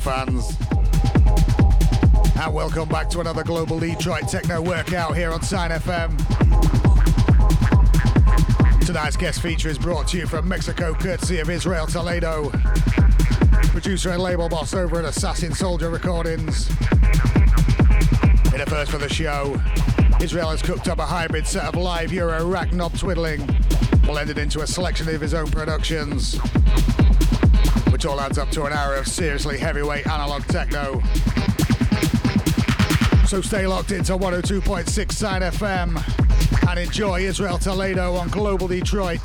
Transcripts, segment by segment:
fans. And welcome back to another Global Detroit Techno workout here on Sine FM. Tonight's guest feature is brought to you from Mexico, courtesy of Israel Toledo, producer and label boss over at Assassin Soldier Recordings. In a first for the show, Israel has cooked up a hybrid set of live Eurorack knob twiddling, blended into a selection of his own productions which all adds up to an hour of seriously heavyweight analog techno. So stay locked into 102.6 Sine FM and enjoy Israel Toledo on Global Detroit.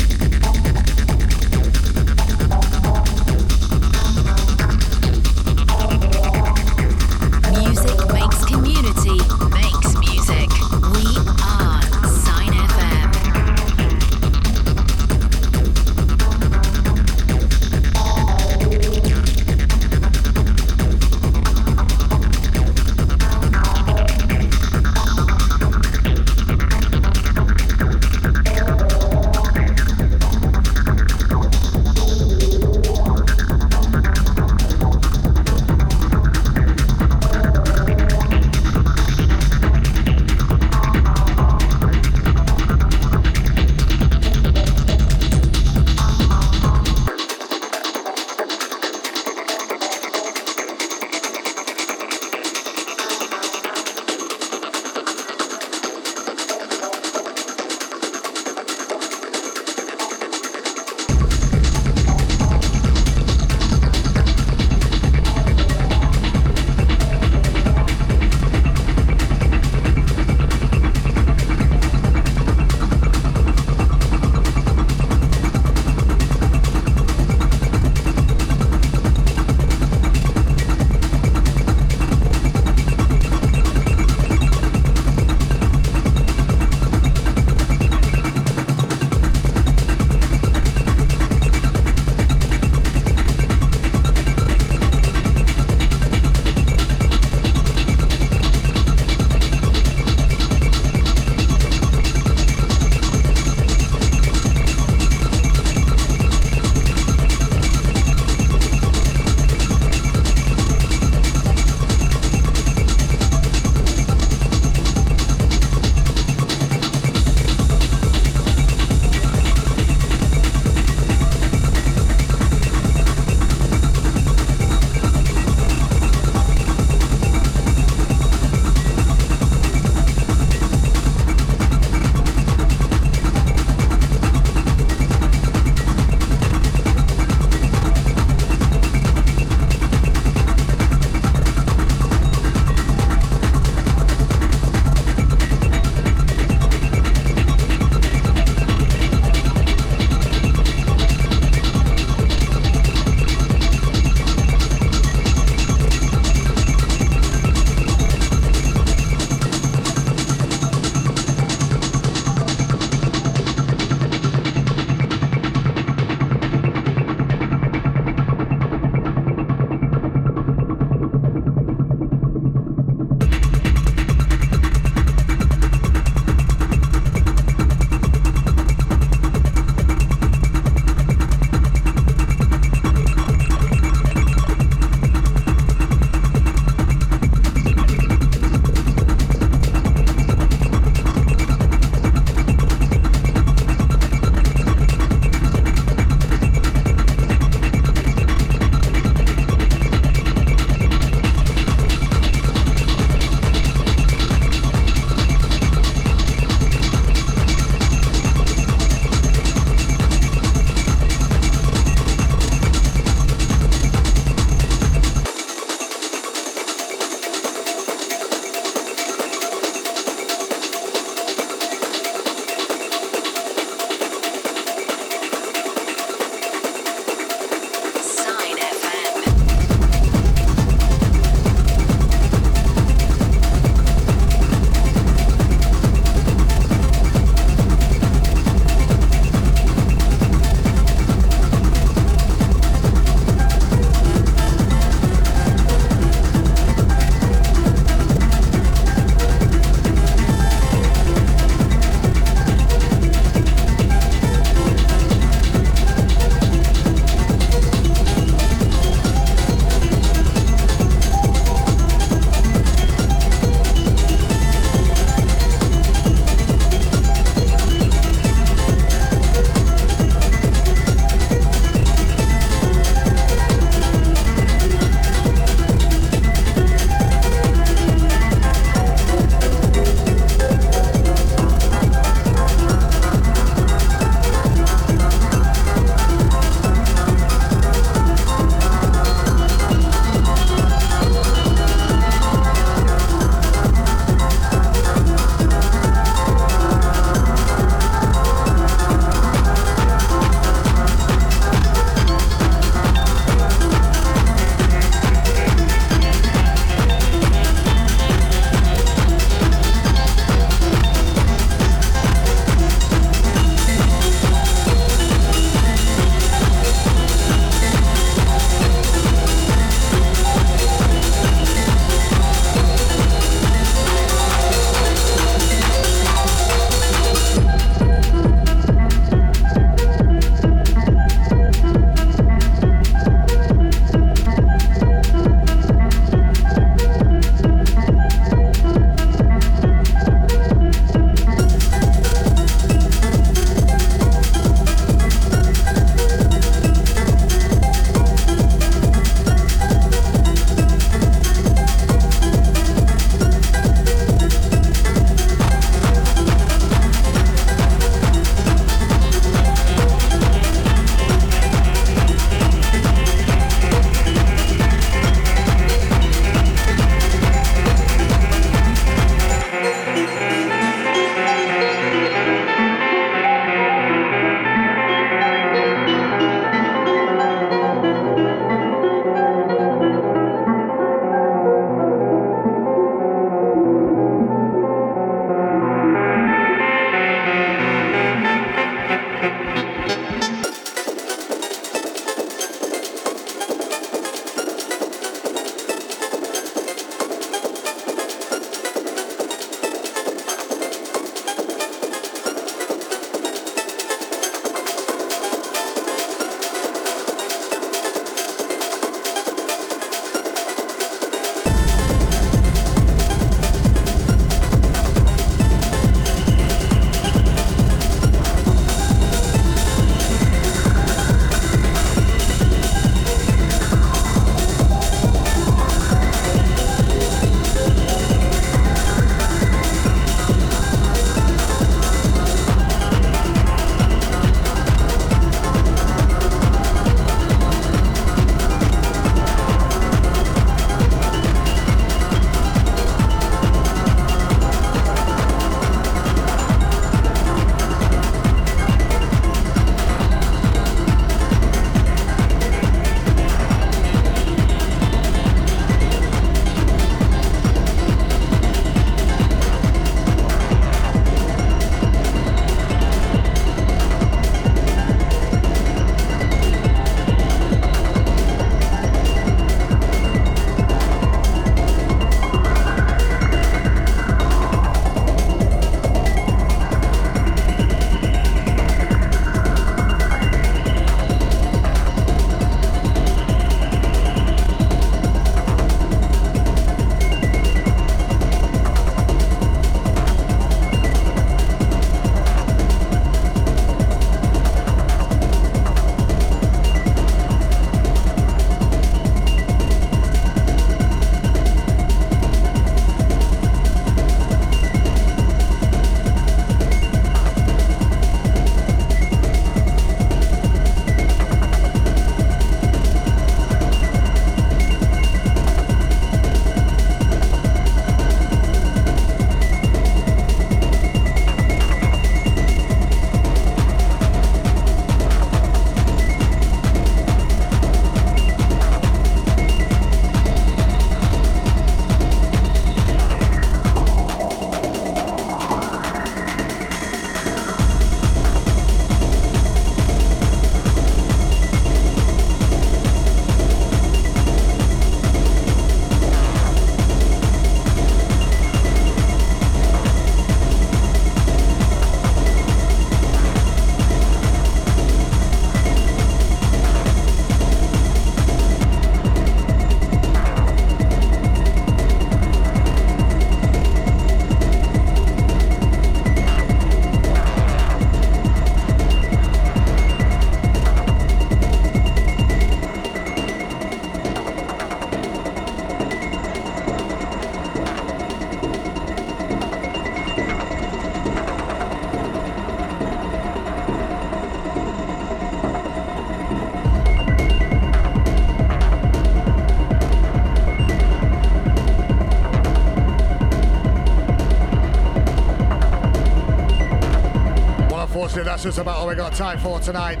That's just about all we got time for tonight.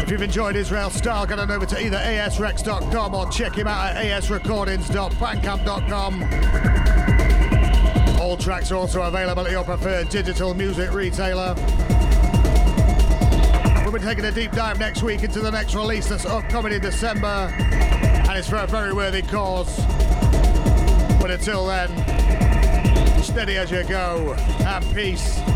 If you've enjoyed Israel Style, get on over to either asrecs.com or check him out at asrecordings.bandcamp.com. All tracks are also available at your preferred digital music retailer. We'll be taking a deep dive next week into the next release that's upcoming in December, and it's for a very worthy cause. But until then, steady as you go, and peace.